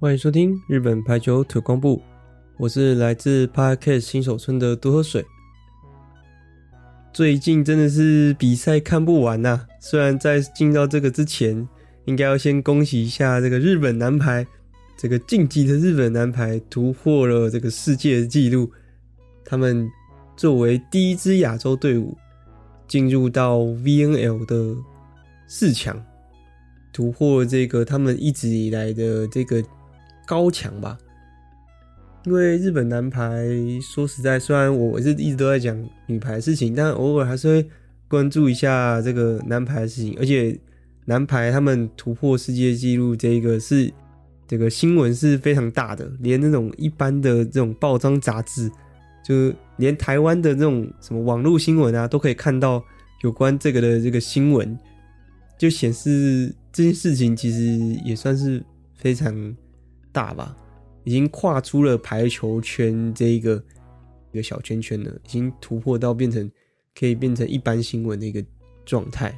欢迎收听日本排球推广部，我是来自 Podcast 新手村的多喝水。最近真的是比赛看不完呐、虽然在进到这个之前，应该要先恭喜一下这个日本男排，这个晋级的日本男排突破了这个世界的纪录，他们作为第一支亚洲队伍进入到 VNL 的四强，突破这个他们一直以来的这个。高墙吧，因为日本男排说实在，虽然我是一直都在讲女排的事情，但偶尔还是会关注一下这个男排的事情。而且男排他们突破世界纪录，这个是这个新闻是非常大的，连那种一般的这种报章杂志，就连台湾的这种什么网络新闻啊，都可以看到有关这个的这个新闻，就显示这件事情其实也算是非常。大吧，已经跨出了排球圈这一个一个小圈圈了，已经突破到变成可以变成一般新闻的一个状态，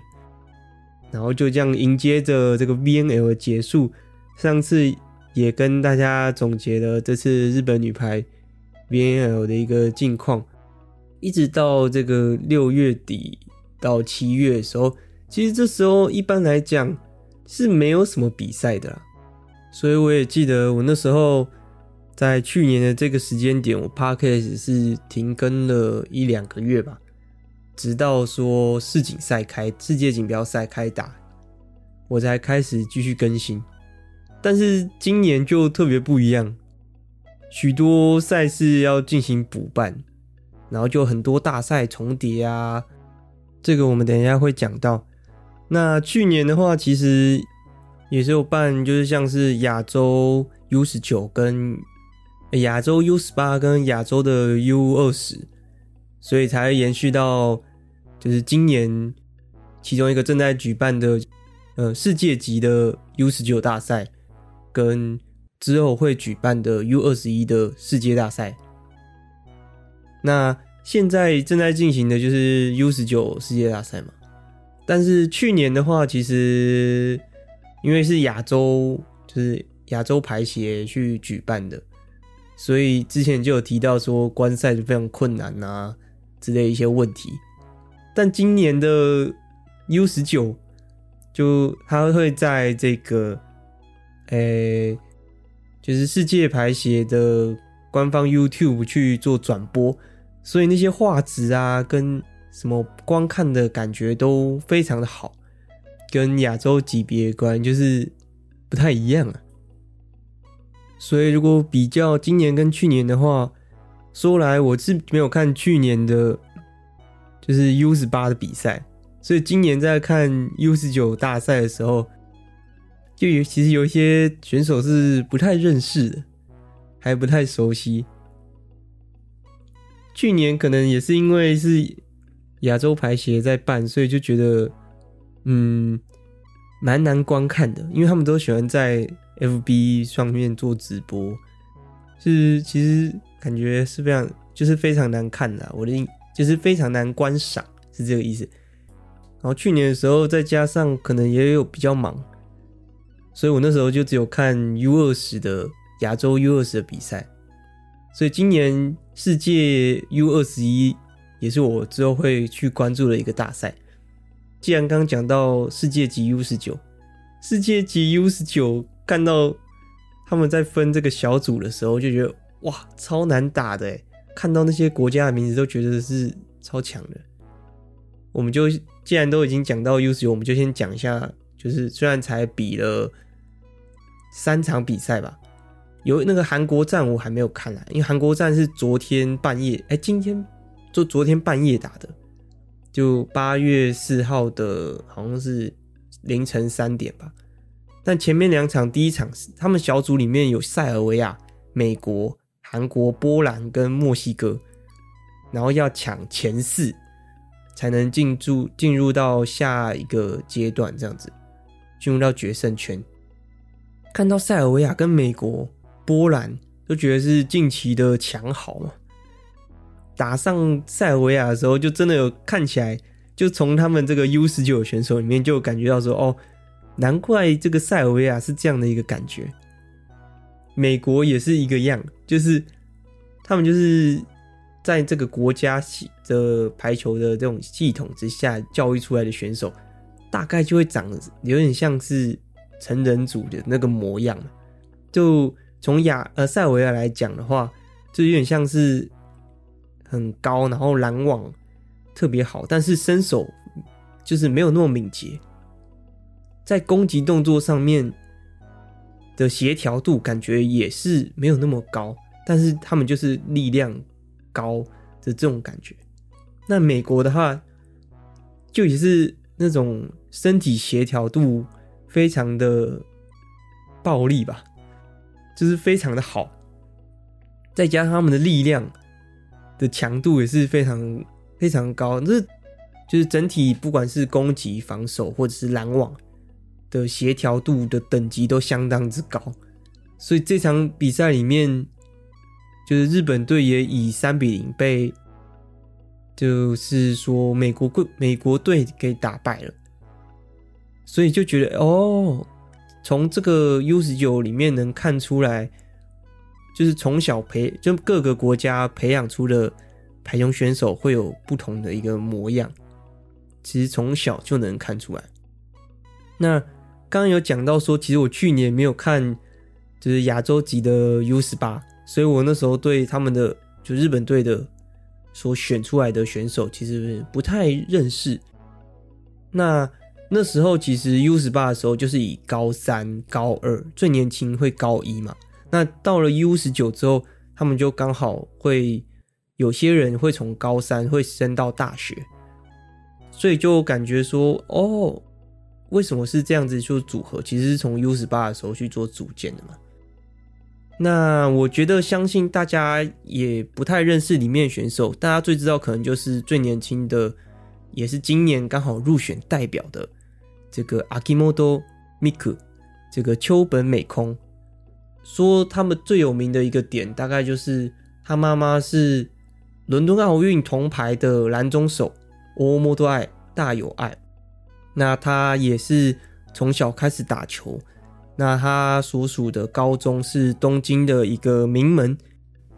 然后就这样迎接着这个 VNL 的结束。上次也跟大家总结了这次日本女排 VNL 的一个近况，一直到这个六月底到七月的时候，其实这时候一般来讲是没有什么比赛的啦。所以我也记得，我那时候在去年的这个时间点，我 Podcast 是停更了一两个月吧，直到说世锦赛开，世界锦标赛开打，我才开始继续更新。但是今年就特别不一样，许多赛事要进行补办，然后就很多大赛重叠啊，这个我们等一下会讲到。那去年的话，其实。也是有办，就是像是亚洲 U 十九跟亚洲 U 十八跟亚洲的 U 二十，所以才延续到就是今年其中一个正在举办的呃世界级的 U 十九大赛，跟之后会举办的 U 二十一的世界大赛。那现在正在进行的就是 U 十九世界大赛嘛，但是去年的话，其实。因为是亚洲，就是亚洲排协去举办的，所以之前就有提到说观赛就非常困难啊之类一些问题。但今年的 U 十九，就他会在这个，诶、就是世界排协的官方 YouTube 去做转播，所以那些画质啊跟什么观看的感觉都非常的好。跟亚洲级别观就是不太一样啊，所以如果比较今年跟去年的话，说来我是没有看去年的，就是 U 十八的比赛，所以今年在看 U 十九大赛的时候，就有其实有一些选手是不太认识的，还不太熟悉。去年可能也是因为是亚洲排协在办，所以就觉得。嗯，蛮难观看的，因为他们都喜欢在 FB 上面做直播，是其实感觉是非常就是非常难看的，我的就是非常难观赏，是这个意思。然后去年的时候，再加上可能也有比较忙，所以我那时候就只有看 U 二十的亚洲 U 二十的比赛，所以今年世界 U 二十一也是我之后会去关注的一个大赛。既然刚讲到世界级 U 十九，世界级 U 十九看到他们在分这个小组的时候，就觉得哇，超难打的诶，看到那些国家的名字都觉得是超强的。我们就既然都已经讲到 U 十九，我们就先讲一下，就是虽然才比了三场比赛吧，有那个韩国站我还没有看啦，因为韩国站是昨天半夜，哎、今天就昨天半夜打的。就八月四号的，好像是凌晨三点吧。但前面两场，第一场是他们小组里面有塞尔维亚、美国、韩国、波兰跟墨西哥，然后要抢前四，才能进入进入到下一个阶段，这样子进入到决胜圈。看到塞尔维亚跟美国、波兰都觉得是近期的强豪嘛，打上塞尔维亚的时候，就真的有看起来，就从他们这个 U 十九选手里面就感觉到说，哦，难怪这个塞尔维亚是这样的一个感觉。美国也是一个样，就是他们就是在这个国家系的排球的这种系统之下教育出来的选手，大概就会长得有点像是。成人组的那个模样，就从亚呃塞尔维亚来讲的话，就有点像是很高，然后拦网特别好，但是身手就是没有那么敏捷，在攻击动作上面的协调度感觉也是没有那么高，但是他们就是力量高的这种感觉。那美国的话，就也是那种身体协调度。非常的暴力吧，就是非常的好，再加上他们的力量的强度也是非常非常高，这就是整体不管是攻击、防守或者是拦网的协调度的等级都相当之高，所以这场比赛里面，就是日本队也以三比零被，就是说美国队美国队给打败了。所以就觉得哦，从这个 U 十九里面能看出来，就是从小培就各个国家培养出的排球选手会有不同的一个模样，其实从小就能看出来。那刚刚有讲到说，其实我去年没有看就是亚洲级的 U 十八，所以我那时候对他们的就日本队的所选出来的选手其实不太认识。那那时候其实 U 十八的时候就是以高三、高二最年轻会高一嘛。那到了 U 十九之后，他们就刚好会有些人会从高三会升到大学，所以就感觉说哦，为什么是这样子做组合？其实是从 U 十八的时候去做组建的嘛。那我觉得相信大家也不太认识里面选手，大家最知道可能就是最年轻的，也是今年刚好入选代表的。这个阿基莫多米克，这个秋本美空，说他们最有名的一个点，大概就是他妈妈是伦敦奥运铜牌的拦中手欧莫多爱大有爱。那他也是从小开始打球，那他所属的高中是东京的一个名门，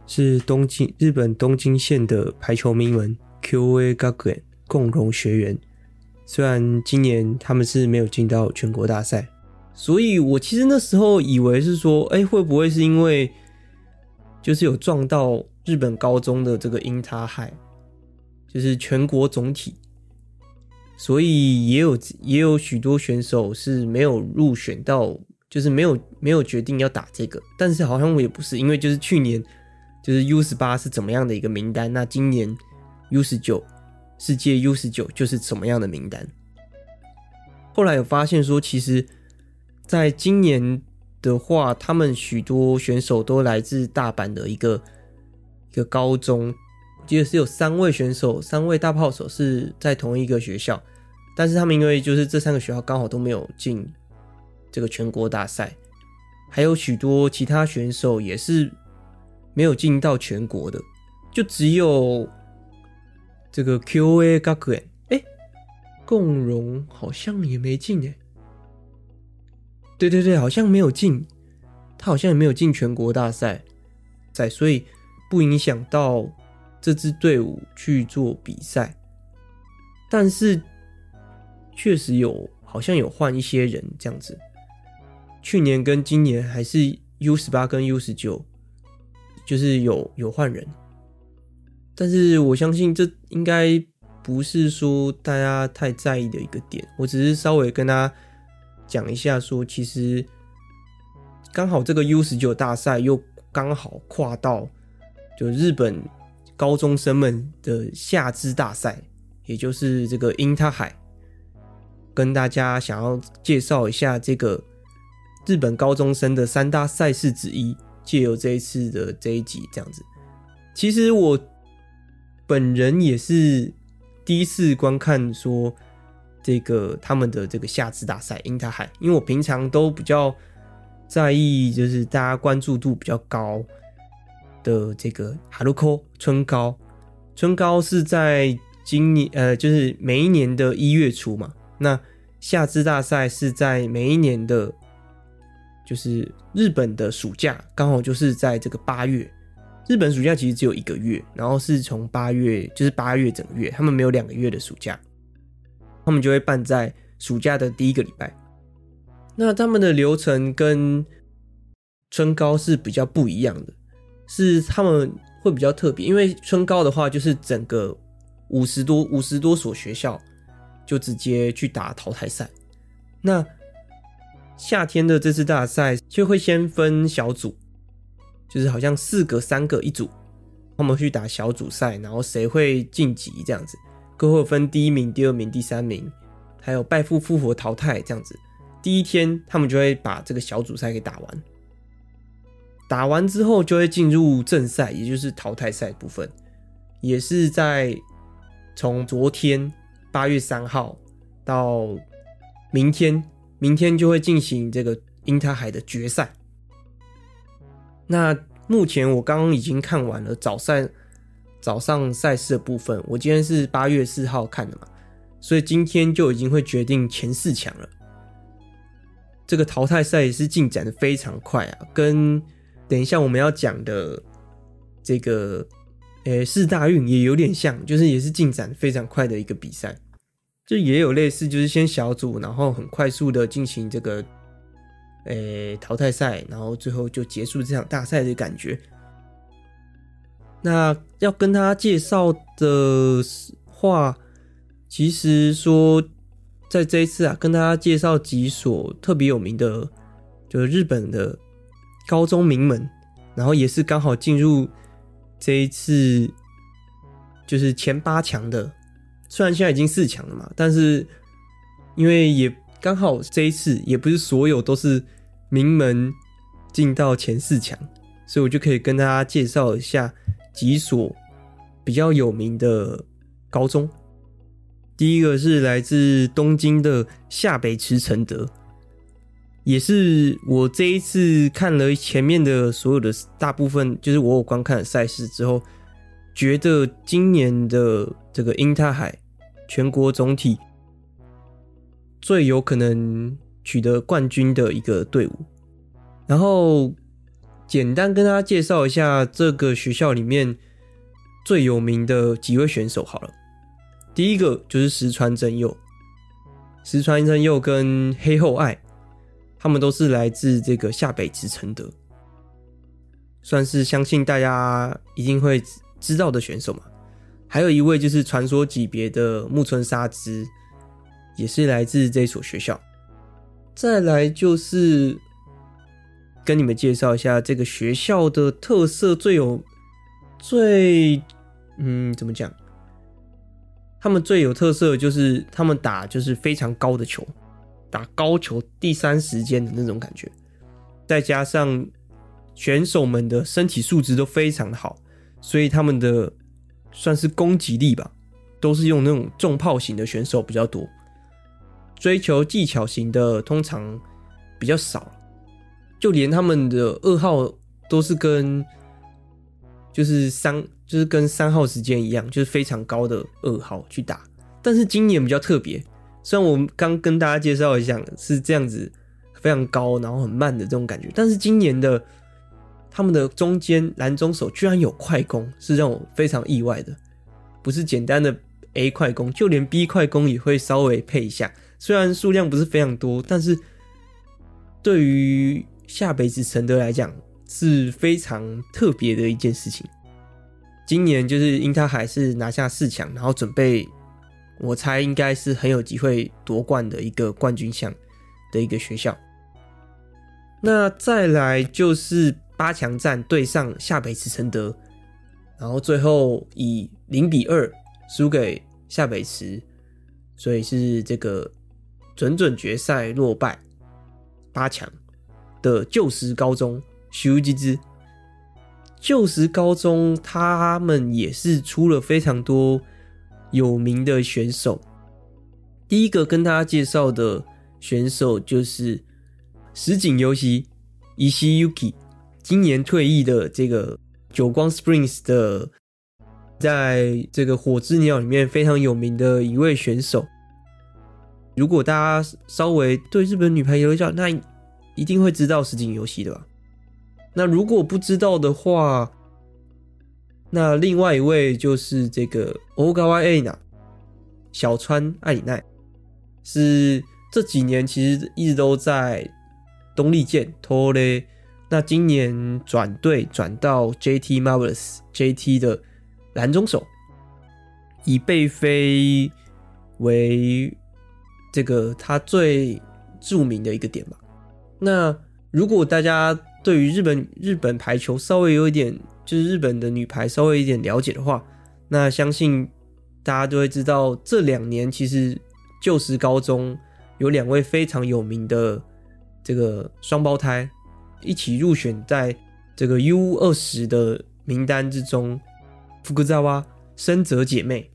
是东京日本东京县的排球名门 Kyoei Gakuen 共荣学员。虽然今年他们是没有进到全国大赛，所以我其实那时候以为是说，哎，会不会是因为就是有撞到日本高中的这个英他海，就是全国总体，所以也有也有许多选手是没有入选到，就是没有没有决定要打这个，但是好像我也不是，因为就是去年就是 U 十八是怎么样的一个名单，那今年 U 十九。世界 U 十九就是什么样的名单？后来有发现说，其实在今年的话，他们许多选手都来自大阪的一个一个高中，我记得是有三位选手，三位大炮手是在同一个学校，但是他们因为就是这三个学校刚好都没有进这个全国大赛，还有许多其他选手也是没有进到全国的，就只有。这个 Kyoei Gakuen，哎，共荣好像也没进哎。对对对，好像没有进，他好像也没有进全国大赛，在所以不影响到这支队伍去做比赛。但是确实有，好像有换一些人这样子。去年跟今年还是 U 十八跟 U 十九，就是有有换人。但是我相信这应该不是说大家太在意的一个点，我只是稍微跟大家讲一下，说其实刚好这个 U 十九大赛又刚好跨到就日本高中生们的夏之大赛，也就是这个英塔海，跟大家想要介绍一下这个日本高中生的三大赛事之一，借由这一次的这一集这样子，其实我。本人也是第一次观看说这个他们的这个夏至大赛樱桃海，因为我平常都比较在意，就是大家关注度比较高的这个哈鲁科春高，春高是在今年呃，就是每一年的一月初嘛。那夏至大赛是在每一年的，就是日本的暑假，刚好就是在这个八月。日本暑假其实只有一个月，然后是从八月，就是八月整个月，他们没有两个月的暑假，他们就会办在暑假的第一个礼拜。那他们的流程跟春高是比较不一样的，是他们会比较特别，因为春高的话就是整个五十多五十多所学校就直接去打淘汰赛。那夏天的这次大赛就会先分小组。就是好像四个、三个一组，他们去打小组赛，然后谁会晋级这样子，各会分第一名、第二名、第三名，还有败负复活淘汰这样子。第一天他们就会把这个小组赛给打完，打完之后就会进入正赛，也就是淘汰赛部分，也是在从昨天八月三号到明天，明天就会进行这个樱桃海的决赛。那目前我刚刚已经看完了早赛早上赛事的部分，我今天是八月四号看的嘛，所以今天就已经会决定前四强了。这个淘汰赛也是进展的非常快啊，跟等一下我们要讲的这个诶四大运也有点像，就是也是进展非常快的一个比赛，就也有类似，就是先小组，然后很快速的进行这个。诶、淘汰赛，然后最后就结束这场大赛的感觉。那要跟大家介绍的话，其实说在这一次啊，跟大家介绍几所特别有名的，就是日本的高中名门，然后也是刚好进入这一次就是前八强的。虽然现在已经四强了嘛，但是因为也。刚好这一次也不是所有都是名门进到前四强，所以我就可以跟大家介绍一下几所比较有名的高中。第一个是来自东京的下北池承德，也是我这一次看了前面的所有的大部分，就是我有观看赛事之后，觉得今年的这个樱桃海全国总体。最有可能取得冠军的一个队伍，然后简单跟大家介绍一下这个学校里面最有名的几位选手好了。第一个就是石川真佑，石川真佑跟黑后爱，他们都是来自这个下北池承德，算是相信大家一定会知道的选手嘛。还有一位就是传说级别的木村沙织。也是来自这所学校。再来就是跟你们介绍一下这个学校的特色，最有最嗯怎么讲？他们最有特色的就是他们打就是非常高的球，打高球第三时间的那种感觉，再加上选手们的身体素质都非常的好，所以他们的算是攻击力吧，都是用那种重炮型的选手比较多。追求技巧型的通常比较少，就连他们的二号都是跟就是三就是跟三号时间一样，就是非常高的二号去打。但是今年比较特别，虽然我们刚跟大家介绍一下是这样子非常高然后很慢的这种感觉，但是今年的他们的中间蓝中手居然有快攻，是让我非常意外的。不是简单的 A 快攻，就连 B 快攻也会稍微配一下。虽然数量不是非常多，但是对于下北池承德来讲是非常特别的一件事情。今年就是樱桃海是拿下四强，然后准备，我猜应该是很有机会夺冠的一个冠军项的一个学校。那再来就是八强战对上下北池承德，然后最后以零比二输给下北池，所以是这个。准准决赛落败八强的旧时高中修吉之，旧时高中他们也是出了非常多有名的选手。第一个跟大家介绍的选手就是石井优希 （Ishii Yuki），今年退役的这个久光 Springs 的，在这个火之鸟里面非常有名的一位选手。如果大家稍微对日本女排有一点，那一定会知道实景游戏的吧？那如果不知道的话，那另外一位就是这个欧高艾娜小川爱里奈，是这几年其实一直都在东丽箭托雷，那今年转队转到 JT Marvelous JT 的蓝中手，以背飞为这个他最著名的一个点吧。那如果大家对于日本日本排球稍微有一点，就是日本的女排稍微有一点了解的话，那相信大家都会知道，这两年其实旧时高中有两位非常有名的这个双胞胎一起入选在这个 U 二十的名单之中，福格扎瓦深泽姐妹，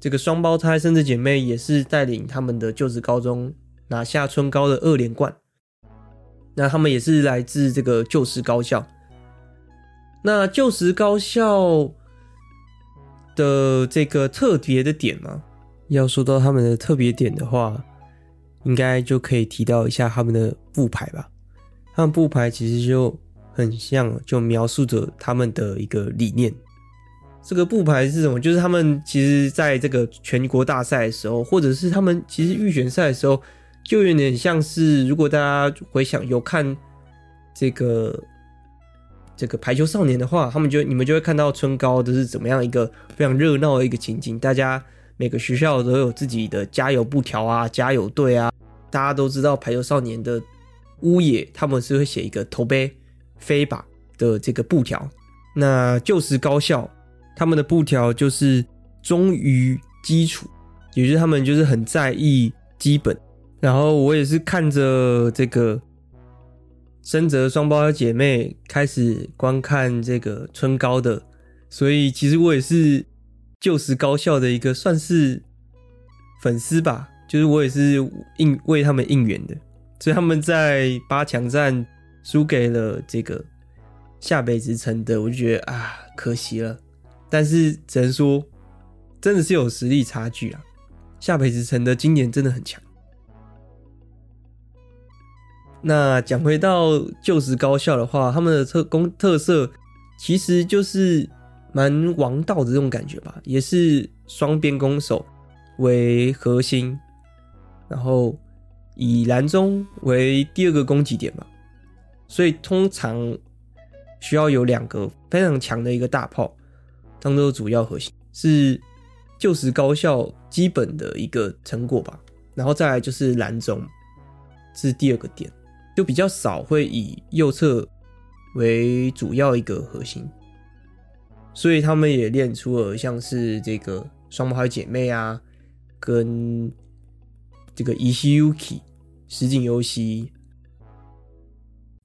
这个双胞胎深泽姐妹也是带领他们的就实高中拿下春高的二连冠。那他们也是来自这个旧时高校。那旧时高校的这个特别的点嘛，要说到他们的特别点的话，应该就可以提到一下他们的布牌吧。他们布牌其实就很像，就描述着他们的一个理念。这个布牌是什么？就是他们其实在这个全国大赛的时候，或者是他们其实预选赛的时候。就有点像是，如果大家回想有看这个这个排球少年的话，他们就你们就会看到春高都是怎么样一个非常热闹的一个情景。大家每个学校都有自己的加油布条啊、加油队啊。大家都知道排球少年的乌野，他们是会写一个头杯飞吧的这个布条。那就实高校他们的布条就是忠于基础，也就是他们就是很在意基本。然后我也是看着这个深泽双胞胎姐妹开始观看这个春高的，所以其实我也是旧时高校的一个算是粉丝吧，就是我也是应为他们应援的，所以他们在八强战输给了这个下北直城的，我就觉得啊可惜了，但是只能说真的是有实力差距啊，下北直城的今年真的很强。那讲回到旧时高校的话，他们的特攻特色其实就是蛮王道的这种感觉吧，也是双边攻守为核心，然后以蓝中为第二个攻击点吧，所以通常需要有两个非常强的一个大炮当做主要核心，是旧时高校基本的一个成果吧，然后再来就是蓝中这是第二个点。就比较少会以右侧为主要一个核心，所以他们也练出了像是这个双胞胎姐妹啊，跟这个 Ishiyuki 石井优希。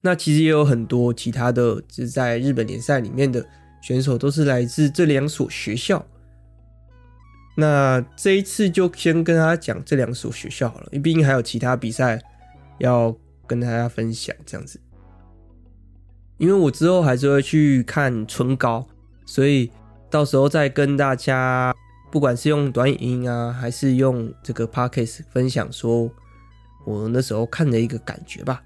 那其实也有很多其他的，就是在日本联赛里面的选手都是来自这两所学校。那这一次就先跟大家讲这两所学校好了，因为毕竟还有其他比赛要。跟大家分享这样子，因为我之后还是会去看唇膏，所以到时候再跟大家，不管是用短影音啊，还是用这个 podcast 分享，说我那时候看的一个感觉吧。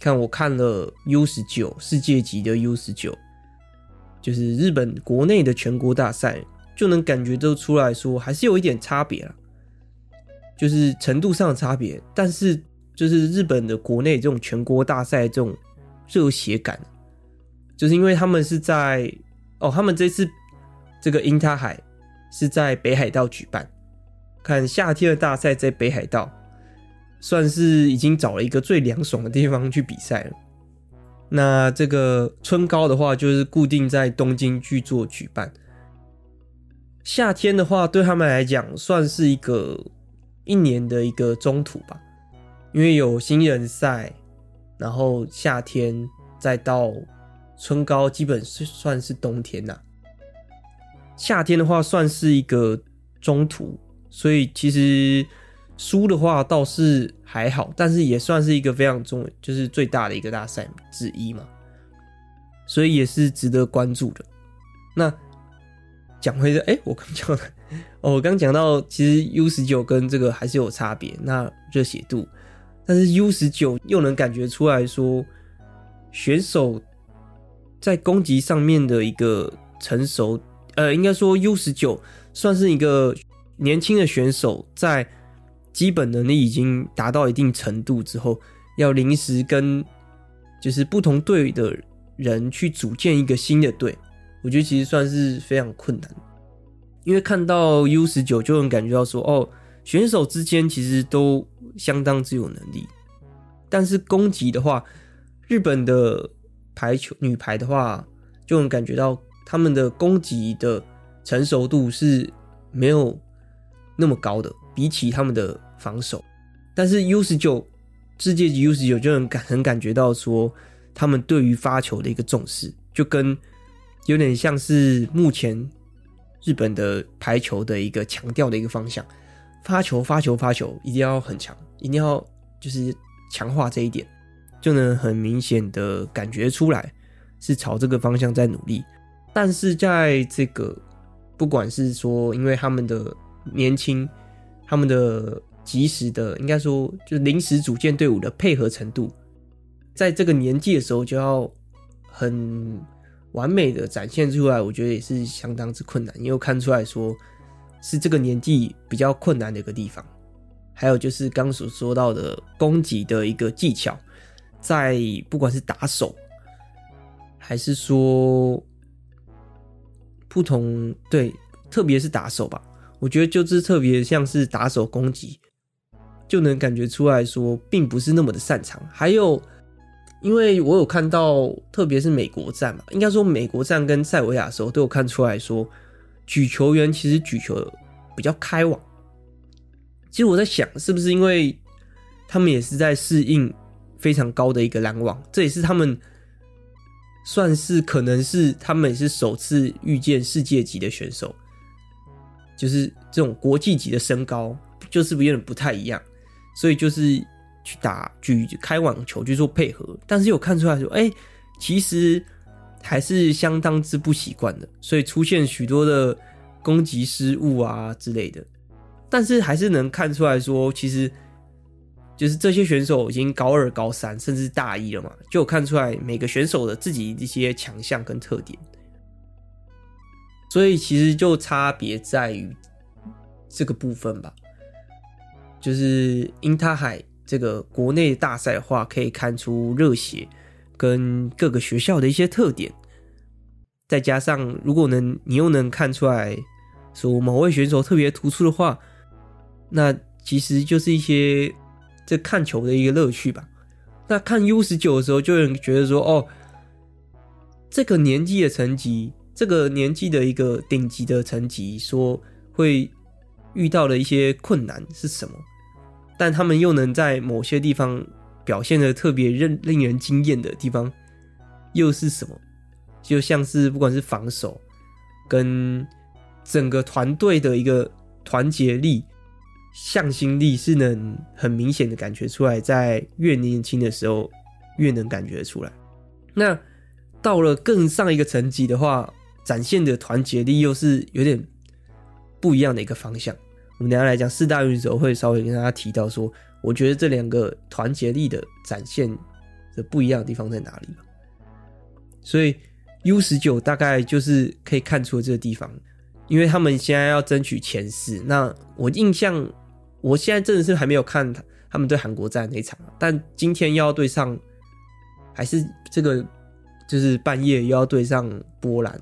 看我看了 U 十九世界级的 U 十九，就是日本国内的全国大赛，就能感觉得出来说，还是有一点差别了，就是程度上的差别，但是。就是日本的国内这种全国大赛这种热血感，就是因为他们是在哦，他们这次这个樱他海是在北海道举办，看夏天的大赛在北海道，算是已经找了一个最凉爽的地方去比赛了。那这个春高的话，就是固定在东京去做举办。夏天的话，对他们来讲算是一个一年的一个中途吧。因为有新人赛，然后夏天再到春高，基本是算是冬天呐、夏天的话算是一个中途，所以其实输的话倒是还好，但是也算是一个非常重，就是最大的一个大赛之一嘛，所以也是值得关注的。那讲回来，哎、我刚讲，哦，我刚讲到，其实 U 十九跟这个还是有差别，那热血度，但是 U 十九又能感觉出来说，选手在攻击上面的一个成熟。呃，应该说 U 十九算是一个年轻的选手，在基本能力已经达到一定程度之后，要临时跟就是不同队的人去组建一个新的队，我觉得其实算是非常困难。因为看到 U 十九就能感觉到说，哦，选手之间其实都相当之有能力，但是攻击的话，日本的排球女排的话，就能感觉到。他们的攻击的成熟度是没有那么高的，比起他们的防守。但是 U 十九世界级 U 十九就能感很感觉到说，他们对于发球的一个重视，就跟有点像是目前日本的排球的一个强调的一个方向。发球，发球，发球，一定要很强，一定要就是强化这一点，就能很明显的感觉出来是朝这个方向在努力。但是在这个，不管是说，因为他们的年轻，他们的及时的，应该说就临时组建队伍的配合程度，在这个年纪的时候就要很完美的展现出来，我觉得也是相当之困难。因为看出来说，是这个年纪比较困难的一个地方。还有就是刚所说到的攻击的一个技巧，在不管是打手，还是说。不同对，特别是打手吧，我觉得就是特别像是打手攻击，就能感觉出来说，并不是那么的擅长。还有，因为我有看到，特别是美国站嘛，应该说美国站跟塞维亚的时候都有看出来说，举球员其实举球比较开网。其实我在想，是不是因为他们也是在适应非常高的一个拦网，这也是他们。算是可能是他们也是首次遇见世界级的选手，就是这种国际级的身高，就是不有点不太一样，所以就是去打举开网球去做配合，但是有看出来说，哎、其实还是相当之不习惯的，所以出现许多的攻击失误啊之类的，但是还是能看出来说，其实。就是这些选手已经高二、高三，甚至大一了嘛，就看出来每个选手的自己一些强项跟特点，所以其实就差别在于这个部分吧。就是英塔海这个国内大赛的话，可以看出热血跟各个学校的一些特点，再加上如果能你又能看出来说某位选手特别突出的话，那其实就是一些。这看球的一个乐趣吧。那看 U 十九的时候，就有人觉得说：“哦，这个年纪的成绩，这个年纪的一个顶级的成绩，说会遇到的一些困难是什么？但他们又能在某些地方表现的特别令令人惊艳的地方，又是什么？就像是不管是防守跟整个团队的一个团结力。”向心力是能很明显的感觉出来，在越年轻的时候越能感觉出来。那到了更上一个层级的话，展现的团结力又是有点不一样的一个方向。我们等下来讲四大运的时候，会稍微跟大家提到说，我觉得这两个团结力的展现的不一样的地方在哪里。所以 U 十九大概就是可以看出这个地方，因为他们现在要争取前四。那我印象。我现在真的是还没有看他们对韩国战那一场，但今天又要对上，还是这个就是半夜又要对上波兰，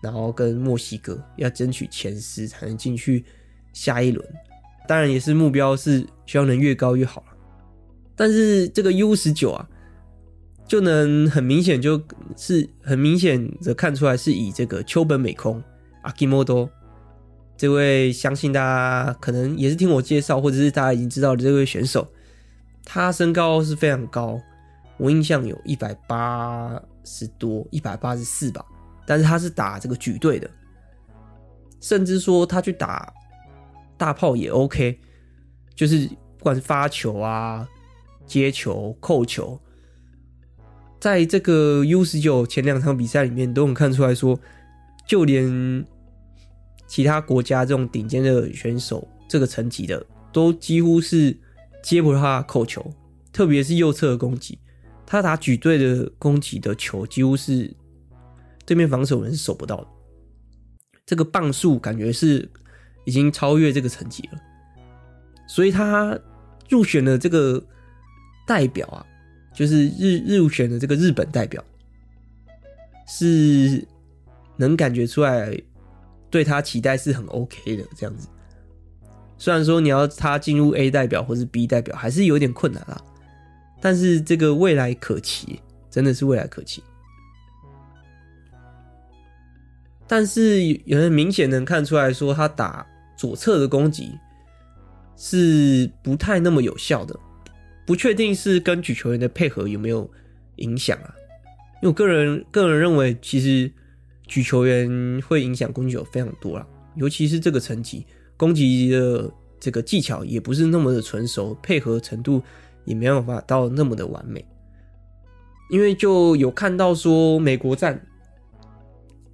然后跟墨西哥要争取前十才能进去下一轮。当然也是目标是希望能越高越好了。但是这个 U 十九啊，就能很明显就是很明显的看出来是以这个秋本美空阿基莫多。这位相信大家可能也是听我介绍，或者是大家已经知道的这位选手，他身高是非常高，我印象有一百八十多，一百八十四吧。但是他是打这个举队的，甚至说他去打大炮也 OK，就是不管是发球啊、接球、扣球，在这个 U 十九前两场比赛里面都能看出来说，就连其他国家这种顶尖的选手，这个层级的都几乎是接不到他的扣球，特别是右侧的攻击，他打举队的攻击的球几乎是对面防守人是守不到的。这个磅数感觉是已经超越这个层级了，所以他入选的这个代表啊，就是日入选的这个日本代表，是能感觉出来对他期待是很 OK 的这样子。虽然说你要他进入 A 代表或是 B 代表，还是有点困难啦，但是这个未来可期，真的是未来可期。但是有人明显能看出来说，他打左侧的攻击是不太那么有效的，不确定是跟举球员的配合有没有影响啊？因为我个人个人认为，其实举球员会影响攻击有非常多啦，尤其是这个层级，攻击的这个技巧也不是那么的纯熟，配合程度也没办法到那么的完美。因为就有看到说美国站。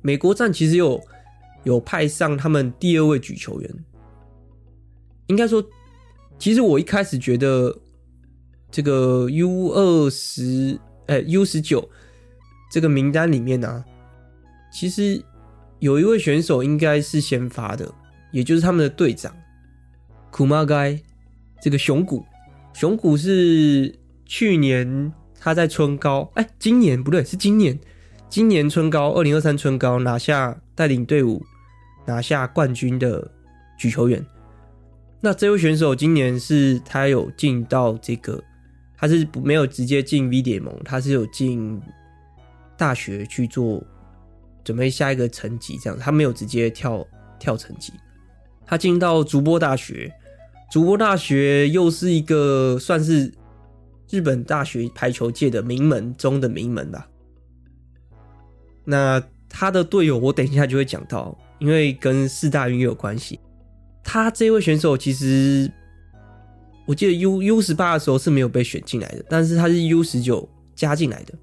美国站其实有有派上他们第二位举球员，应该说，其实我一开始觉得这个 U 二十哎 U 十九这个名单里面呢、啊，其实有一位选手应该是先发的，也就是他们的队长库马盖这个熊谷，熊谷是去年他在春高，哎，今年不对，是今年。今年春高，二零二三春高拿下带领队伍拿下冠军的举球员。那这位选手今年是他有进到这个，他是没有直接进 V 联盟，他是有进大学去做准备下一个层级这样，他没有直接跳跳层级，他进到筑波大学，筑波大学又是一个算是日本大学排球界的名门中的名门吧。那他的队友，我等一下就会讲到，因为跟四大运也有关系。他这位选手其实，我记得 U U 十八的时候是没有被选进来的，但是他是 U 十九加进来的。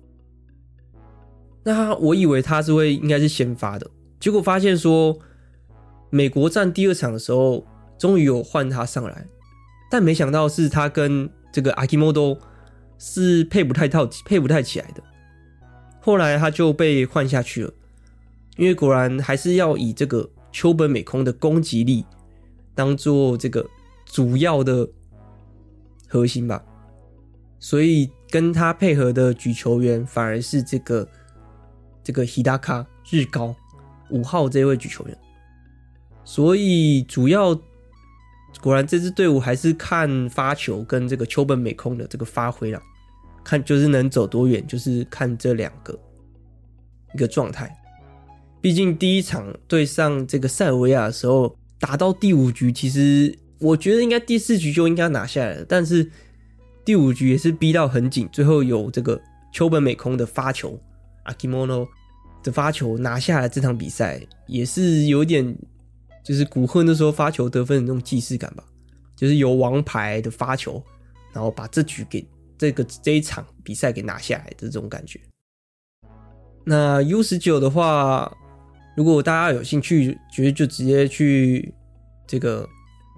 那我以为他是会应该是先发的，结果发现说，美国站第二场的时候，终于有换他上来，但没想到是他跟这个 Akimoto 是配不太套，配不太起来的。后来他就被换下去了，因为果然还是要以这个秋本美空的攻击力当做这个主要的核心吧，所以跟他配合的举球员反而是这个这个 Hidaka 日高五号这位举球员，所以主要果然这支队伍还是看发球跟这个秋本美空的这个发挥了。看就是能走多远，就是看这两个一个状态。毕竟第一场对上这个塞尔维亚的时候，打到第五局，其实我觉得应该第四局就应该拿下来了。但是第五局也是逼到很紧，最后有这个秋本美空的发球，Akimono 的发球拿下来这场比赛，也是有点就是古贺那时候发球得分的那种既视感吧，就是由王牌的发球，然后把这局给。这个这一场比赛给拿下来的这种感觉。那 U 十九的话，如果大家有兴趣，觉得就直接去这个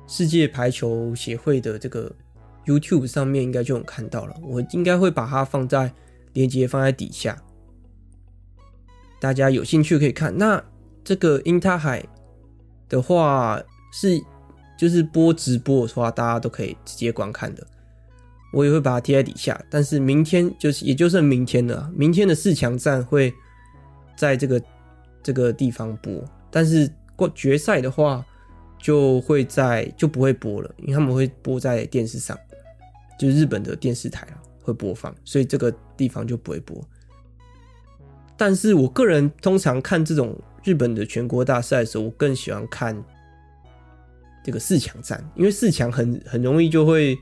世界排球协会的这个 YouTube 上面，应该就能看到了。我应该会把它放在链接放在底下，大家有兴趣可以看。那这个英塔海的话，是就是播直播的话，大家都可以直接观看的。我也会把它贴在底下，但是明天就是也就剩明天了。明天的四强战会在这个这个地方播，但是过决赛的话就会在就不会播了，因为他们会播在电视上，就日本的电视台啊会播放，所以这个地方就不会播。但是我个人通常看这种日本的全国大赛的时候，我更喜欢看这个四强战，因为四强很很容易就会。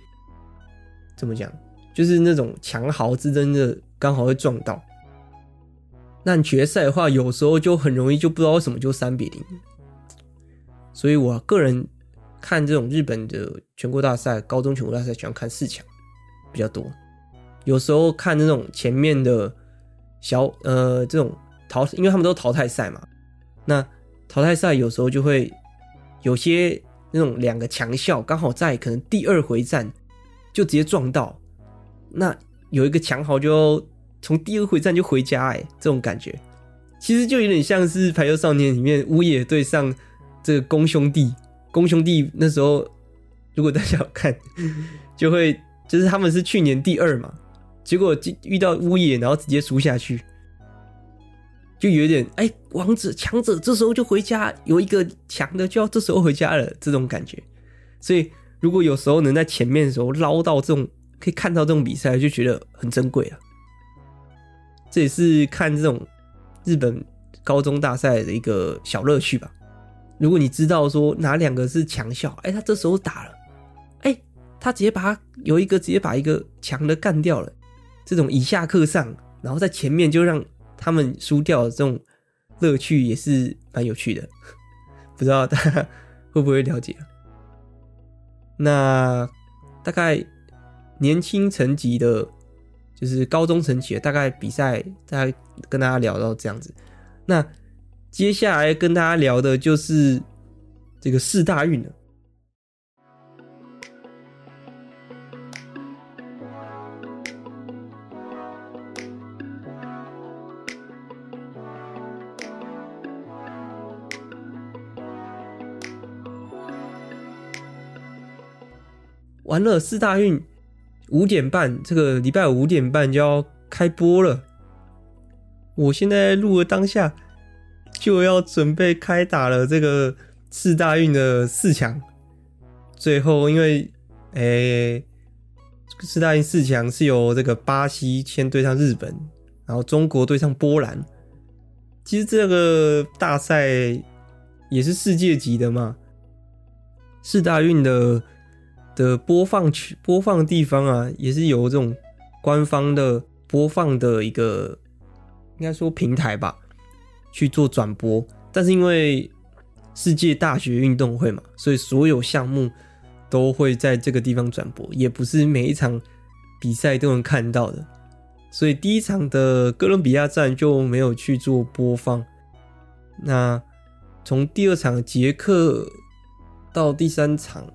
怎么讲？就是那种强豪之争的，刚好会撞到。那决赛的话，有时候就很容易就不知道为什么就三比零。所以我个人看这种日本的全国大赛、高中全国大赛，喜欢看四强比较多。有时候看那种前面的小呃这种淘，因为他们都淘汰赛嘛，那淘汰赛有时候就会有些那种两个强校刚好在可能第二回战就直接撞到，那有一个强豪就从第二回战就回家，哎，这种感觉其实就有点像是《排球少年》里面乌野对上这个宫兄弟，宫兄弟那时候如果大家有看，就会就是他们是去年第二嘛。结果遇到乌野，然后直接输下去，就有点哎、欸，王者强者这时候就回家，有一个强的就要这时候回家了，这种感觉。所以如果有时候能在前面的时候捞到这种，可以看到这种比赛，就觉得很珍贵了。这也是看这种日本高中大赛的一个小乐趣吧。如果你知道说哪两个是强校，哎、他这时候打了，哎、他直接把他有一个直接把一个强的干掉了。这种以下克上，然后在前面就让他们输掉的这种乐趣也是蛮有趣的，不知道大家会不会了解？那大概年轻层级的，就是高中层级，大概比赛大概跟大家聊到这样子。那接下来跟大家聊的就是这个四大运了。完了，四大运五点半，这个礼拜五五点半就要开播了。我现在录的当下就要准备开打了。这个四大运的四强，最后因为诶、欸，世大运四强是由这个巴西先对上日本，然后中国对上波兰。其实这个大赛也是世界级的嘛，四大运的。的播放区播放地方啊，也是由这种官方的播放的一个，应该说平台吧，去做转播。但是因为世界大学运动会嘛，所以所有项目都会在这个地方转播，也不是每一场比赛都能看到的。所以第一场的哥伦比亚站就没有去做播放。那从第二场捷克到第三场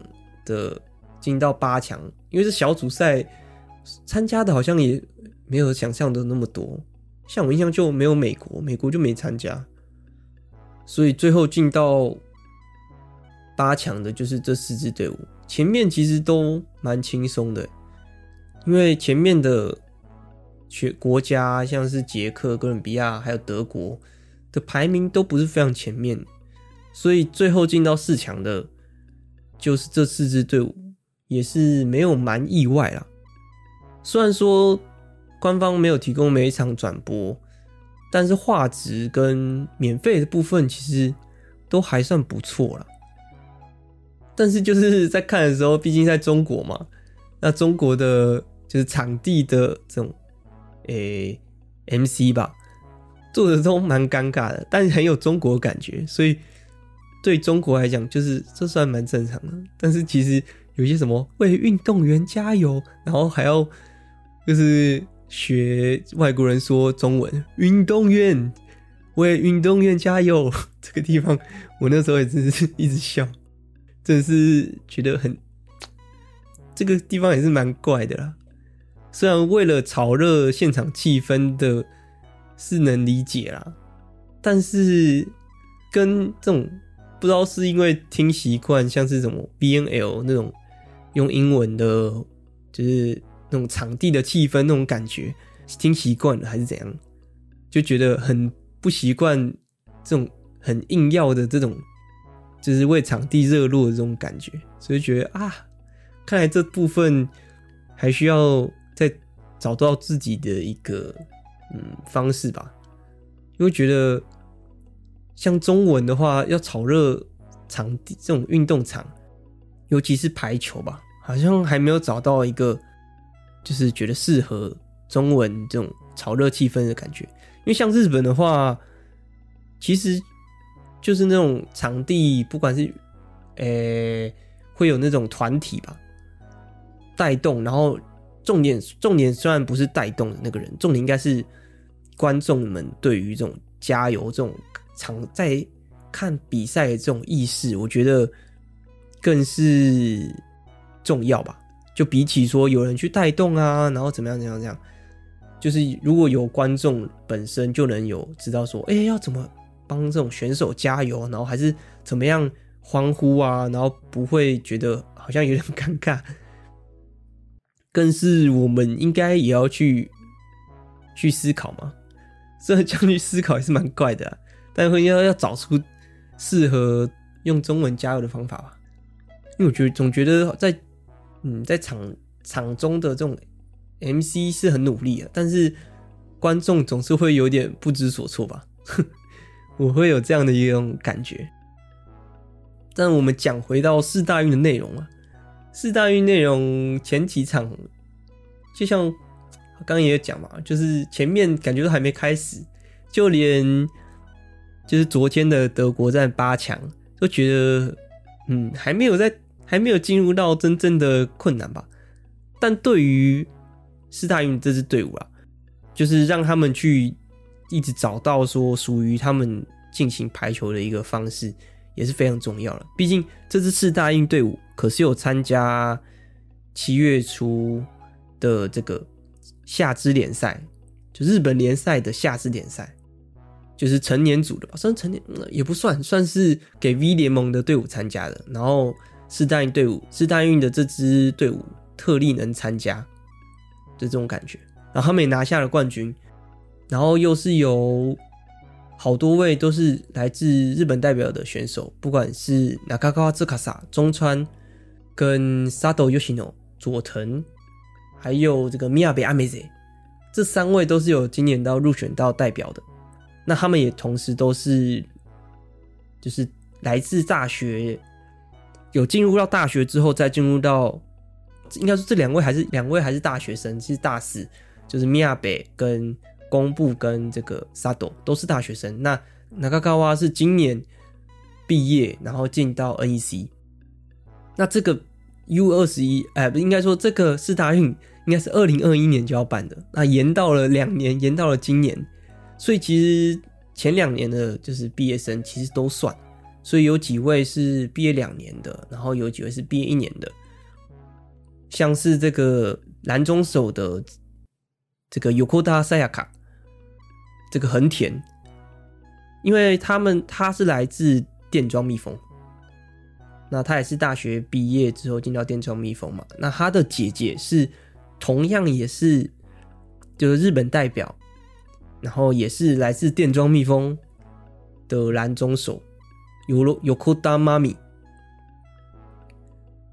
的。进到八强，因为这小组赛，参加的好像也没有想象的那么多。像我印象就没有美国，美国就没参加，所以最后进到八强的就是这四支队伍。前面其实都蛮轻松的，因为前面的学国家像是捷克、哥伦比亚还有德国的排名都不是非常前面，所以最后进到四强的就是这四支队伍。也是没有蛮意外啦。虽然说官方没有提供每一场转播，但是画质跟免费的部分其实都还算不错啦。但是就是在看的时候，毕竟在中国嘛，那中国的就是场地的这种诶、MC 吧，做的都蛮尴尬的，但很有中国感觉，所以对中国来讲，就是这算蛮正常的。但是其实。有些什么为运动员加油，然后还要就是学外国人说中文，运动员为运动员加油。这个地方我那时候也真是一直笑，真是觉得很这个地方也是蛮怪的啦。虽然为了炒热现场气氛的是能理解啦，但是跟这种不知道是因为听习惯，像是什么 BNL 那种。用英文的，就是那种场地的气氛，那种感觉，听习惯了还是怎样，就觉得很不习惯这种很硬要的这种，就是为场地热络的这种感觉，所以觉得啊，看来这部分还需要再找到自己的一个嗯方式吧，因为觉得像中文的话，要炒热场地这种运动场，尤其是排球吧。好像还没有找到一个，就是觉得适合中文这种炒热气氛的感觉。因为像日本的话，其实就是那种场地，不管是诶、会有那种团体吧带动，然后重点重点虽然不是带动的那个人，重点应该是观众们对于这种加油这种场在看比赛的这种意识，我觉得更是重要吧。就比起说有人去带动啊，然后怎么样怎么样这样，就是如果有观众本身就能有知道说，哎、要怎么帮这种选手加油，然后还是怎么样欢呼啊，然后不会觉得好像有点尴尬。更是我们应该也要去去思考嘛，这样去思考也是蛮怪的、但是要要找出适合用中文加油的方法吧，因为我觉得总觉得在。嗯，在场场中的这种 MC 是很努力的，但是观众总是会有点不知所措吧？我会有这样的一种感觉。但我们讲回到四大运的内容啊，四大运内容前几场，就像刚刚也有讲嘛，就是前面感觉都还没开始，就连就是昨天的德国战八强，都觉得嗯还没有在。还没有进入到真正的困难吧，但对于四大运这支队伍啊，就是让他们去一直找到说属于他们进行排球的一个方式，也是非常重要了。毕竟这支四大运队伍可是有参加七月初的这个夏之联赛，就日本联赛的夏之联赛，就是成年组的吧，算成年也不算，算是给 V 联盟的队伍参加的，然后。世大运队伍，世大运的这支队伍特例能参加，的这种感觉。然后他们也拿下了冠军，然后又是有好多位都是来自日本代表的选手，不管是中川司中川跟佐藤嘉乃佐藤，还有这个宫部爱芽，这三位都是有今年到入选到代表的。那他们也同时都是就是来自大学。有进入到大学之后，再进入到，应该说这两位还是两位还是大学生，是大四，就是米亚北跟宫部跟这个佐藤都是大学生。那中川是今年毕业，然后进到 NEC。那这个 U 二十一，哎，不应该说这个世大运应该是二零二一年就要办的，那延到了两年，延到了今年，所以其实前两年的就是毕业生其实都算。所以有几位是毕业两年的，然后有几位是毕业一年的，像是这个蓝中手的这个 Yokota Sayaka，这个横田，因为他们他是来自电装蜜蜂，那他也是大学毕业之后进到电装蜜蜂嘛，那他的姐姐是同样也是就是日本代表，然后也是来自电装蜜蜂的蓝中手。有了有库达妈咪，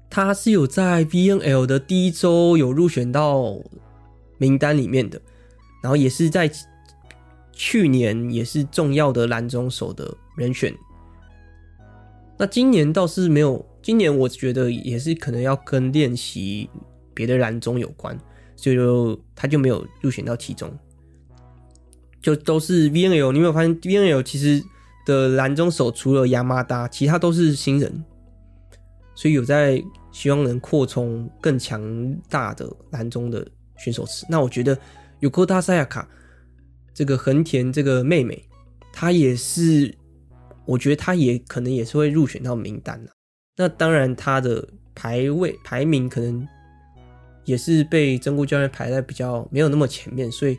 他是有在 VNL 的第一周有入选到名单里面的，然后也是在去年也是重要的蓝中手的人选。那今年倒是没有，今年我觉得也是可能要跟练习别的蓝中有关，所以就他就没有入选到其中，就都是 VNL。你有没有发现 VNL 其实？的蓝中手除了亚麻达，其他都是新人，所以有在希望能扩充更强大的蓝中的选手池。那我觉得有 Yokota Sayaka 这个横田这个妹妹，她也是，我觉得她也可能也是会入选到名单的。那当然，她的排位排名可能也是被真锅教练排在比较没有那么前面，所以，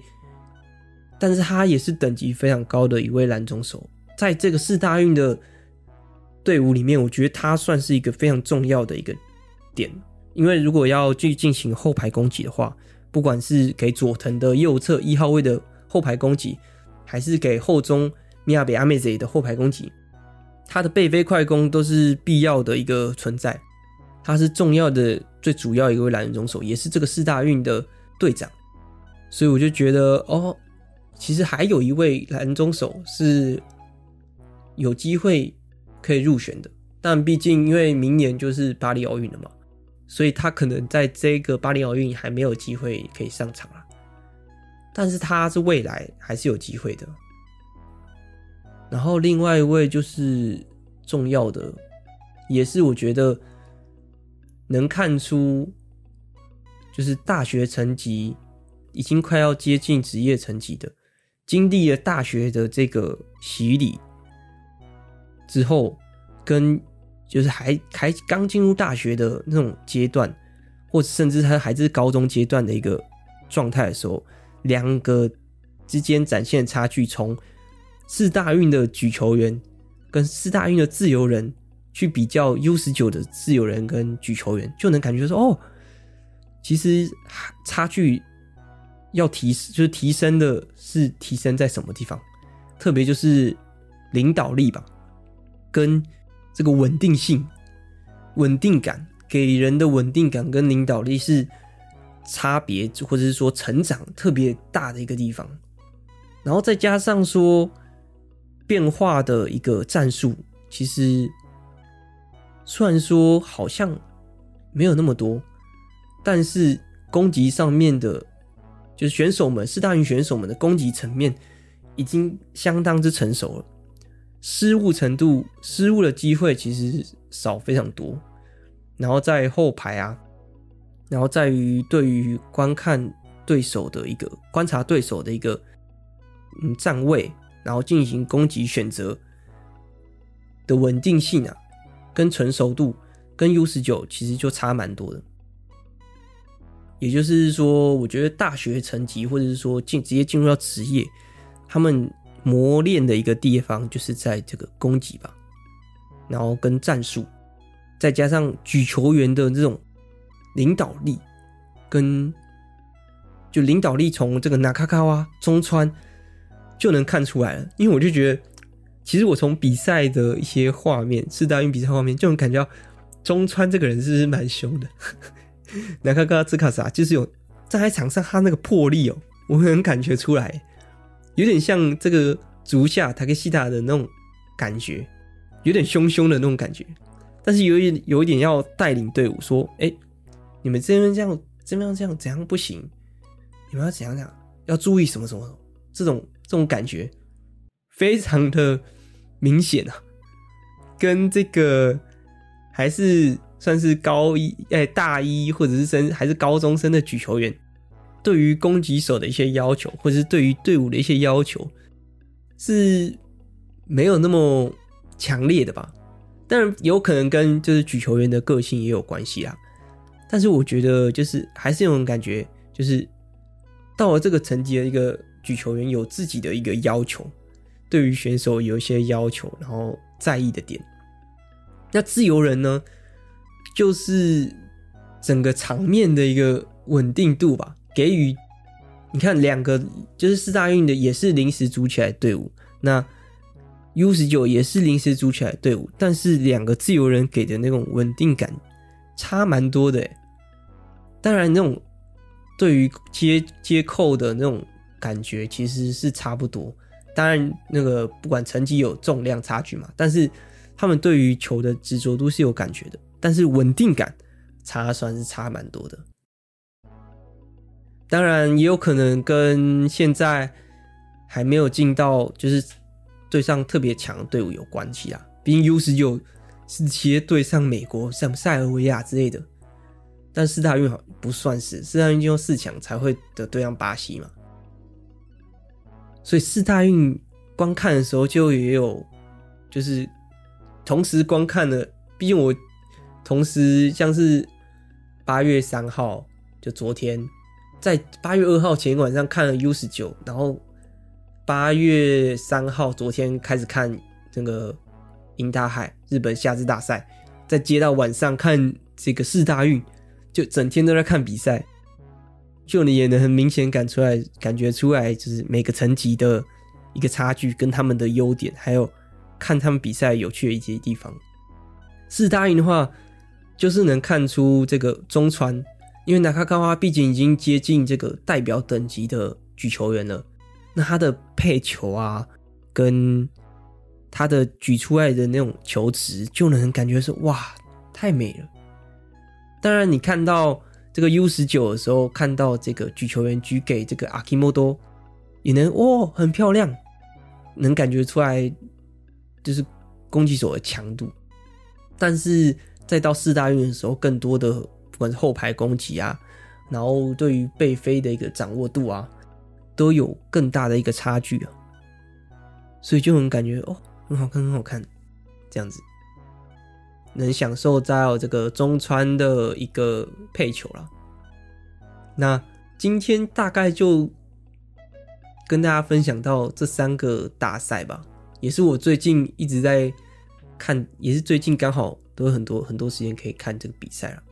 但是她也是等级非常高的一位蓝中手。在这个四大运的队伍里面，我觉得他算是一个非常重要的一个点，因为如果要去进行后排攻击的话，不管是给佐藤的右侧一号位的后排攻击，还是给后中宫部爱芽的后排攻击，他的背飞快攻都是必要的一个存在。他是重要的最主要一位蓝人中手，也是这个四大运的队长，所以我就觉得哦，其实还有一位蓝中手是。有机会可以入选的，但毕竟因为明年就是巴黎奥运了嘛，所以他可能在这个巴黎奥运还没有机会可以上场啦。但是他是未来还是有机会的。然后另外一位就是重要的也是我觉得能看出，就是大学层级已经快要接近职业层级的，经历了大学的这个洗礼之后，跟就是还还刚进入大学的那种阶段，或甚至他还是高中阶段的一个状态的时候，两个之间展现的差距，从四大运的举球员跟四大运的自由人去比较 U19 的自由人跟举球员，就能感觉说哦，其实差距要提就是提升的是提升在什么地方，特别就是领导力吧，跟这个稳定性、稳定感给人的稳定感跟领导力是差别，或者是说成长特别大的一个地方，然后再加上说。变化的一个战术，其实虽然说好像没有那么多，但是攻击上面的，就是选手们，四大运选手们的攻击层面已经相当之成熟了，失误程度、失误的机会其实少非常多。然后在后排啊，然后在于对于观看对手的一个观察对手的一个嗯站位。然后进行攻击选择的稳定性啊，跟成熟度跟 U 十九其实就差蛮多的。也就是说，我觉得大学层级或者是说进直接进入到职业，他们磨练的一个地方就是在这个攻击吧，然后跟战术，再加上举球员的这种领导力，跟就领导力从这个那卡卡哇中川。就能看出来了，因为我就觉得，其实我从比赛的一些画面，世大运比赛画面，就能感觉到中川这个人是蛮凶的？那卡卡兹卡萨就是有站在场上，他那个魄力哦，我能感觉出来，有点像这个足下塔克西塔的那种感觉，有点凶凶的那种感觉，但是有一有一点要带领队伍说，哎，你们这边这样，这边这样怎样不行？你们要怎样怎样？要注意什么什么这种。这种感觉非常的明显啊，跟这个还是算是高一哎大一或者是生还是高中生的举球员，对于攻击手的一些要求，或者是对于队伍的一些要求，是没有那么强烈的吧？当然有可能跟就是举球员的个性也有关系啊。但是我觉得就是还是有种感觉，就是到了这个层级的一个。举球员有自己的一个要求，对于选手有一些要求，然后在意的点。那自由人呢，就是整个场面的一个稳定度吧，给予你看两个就是四大运的也是临时组起来队伍，那 U 十九也是临时组起来队伍，但是两个自由人给的那种稳定感差蛮多的。当然，那种对于接接扣的那种。感觉其实是差不多，当然那个不管成绩有重量差距嘛，但是他们对于球的执着度是有感觉的，但是稳定感差算是差蛮多的。当然也有可能跟现在还没有进到就是对上特别强的队伍有关系啊，毕竟 U 十九是直接对上美国，像塞尔维亚之类的，但四大运好不算是，四大运进入四强才会的对上巴西嘛。所以四大运观看的时候，就也有，就是同时观看的。毕竟我同时像是八月三号，就昨天，在八月二号前一晚上看了 U 十九，然后八月三号昨天开始看这个银大海日本夏至大赛，再接到晚上看这个世大运，就整天都在看比赛。就你也能很明显感出来，感觉出来，就是每个层级的一个差距，跟他们的优点，还有看他们比赛有趣的一些地方。世大运的话，就是能看出这个中川，因为那卡卡哇毕竟已经接近这个代表等级的举球员了，那他的配球啊，跟他的举出来的那种球质，就能感觉是哇，太美了。当然，你看到。这个 U 十九的时候，看到这个举球员举给这个阿基莫多，也能哦，很漂亮，能感觉出来，就是攻击手的强度。但是再到四大运的时候，更多的不管是后排攻击啊，然后对于背飞的一个掌握度啊，都有更大的一个差距啊，所以就很感觉哦，很好看，很好看，这样子。能享受在这个中川的一个配球了。那今天大概就跟大家分享到这三个大赛吧，也是我最近一直在看，也是最近刚好都有很多很多时间可以看这个比赛了。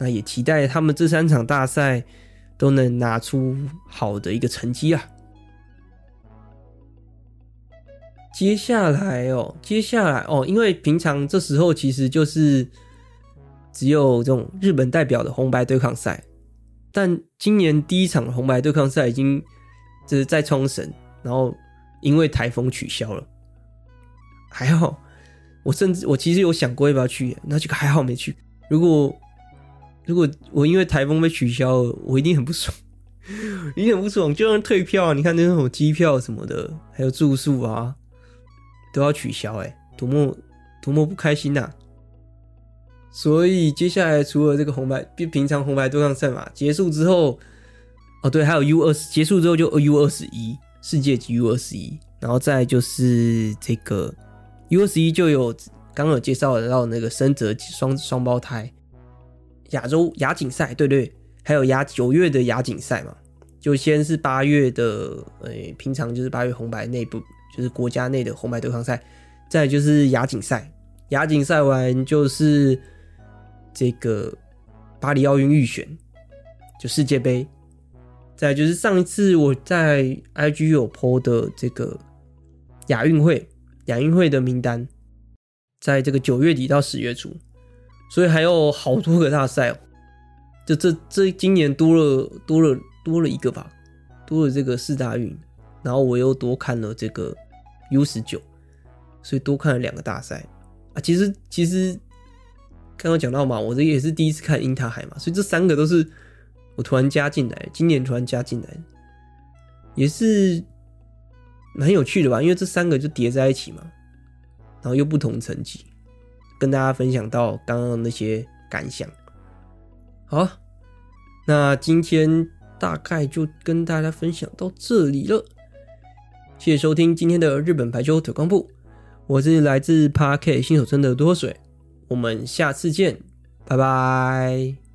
那也期待他们这三场大赛都能拿出好的一个成绩啊。接下来哦，接下来哦，因为平常这时候其实就是只有这种日本代表的红白对抗赛，但今年第一场红白对抗赛已经就是在冲绳，然后因为台风取消了。还好，我甚至我其实有想过要不要去，那就还好没去。如果如果我因为台风被取消了，我一定很不爽，一定很不爽，就算退票，你看那种机票什么的，还有住宿啊。都要取消哎，多么多么不开心呐、所以接下来除了这个红白，平常红白对抗赛嘛，结束之后，哦对，还有 U 二十结束之后就 U 二十一世界级 U 二十一，然后再就是这个 U 二十一就有刚刚有介绍到那个深泽双双胞胎亚洲亚锦赛，对对，还有亚九月的亚锦赛嘛，就先是八月的，呃，平常就是八月红白内部。就是国家内的红白对抗赛，再就是亚锦赛，亚锦赛完就是这个巴黎奥运预选，就世界杯，再就是上一次我在 IG 有 po 的这个亚运会，亚运会的名单，在这个九月底到十月初，所以还有好多个大赛哦，就这这今年多了多了多了一个吧，多了这个四大运。然后我又多看了这个 U 十九，所以多看了两个大赛啊。其实其实刚刚讲到嘛，我这也是第一次看英塔海嘛，所以这三个都是我突然加进来，今年突然加进来，也是蛮有趣的吧？因为这三个就叠在一起嘛，然后又不同层级，跟大家分享到刚刚那些感想。好，那今天大概就跟大家分享到这里了。谢谢收听今天的日本排球推广部，我是来自 Park 新手村的多水，我们下次见，拜拜。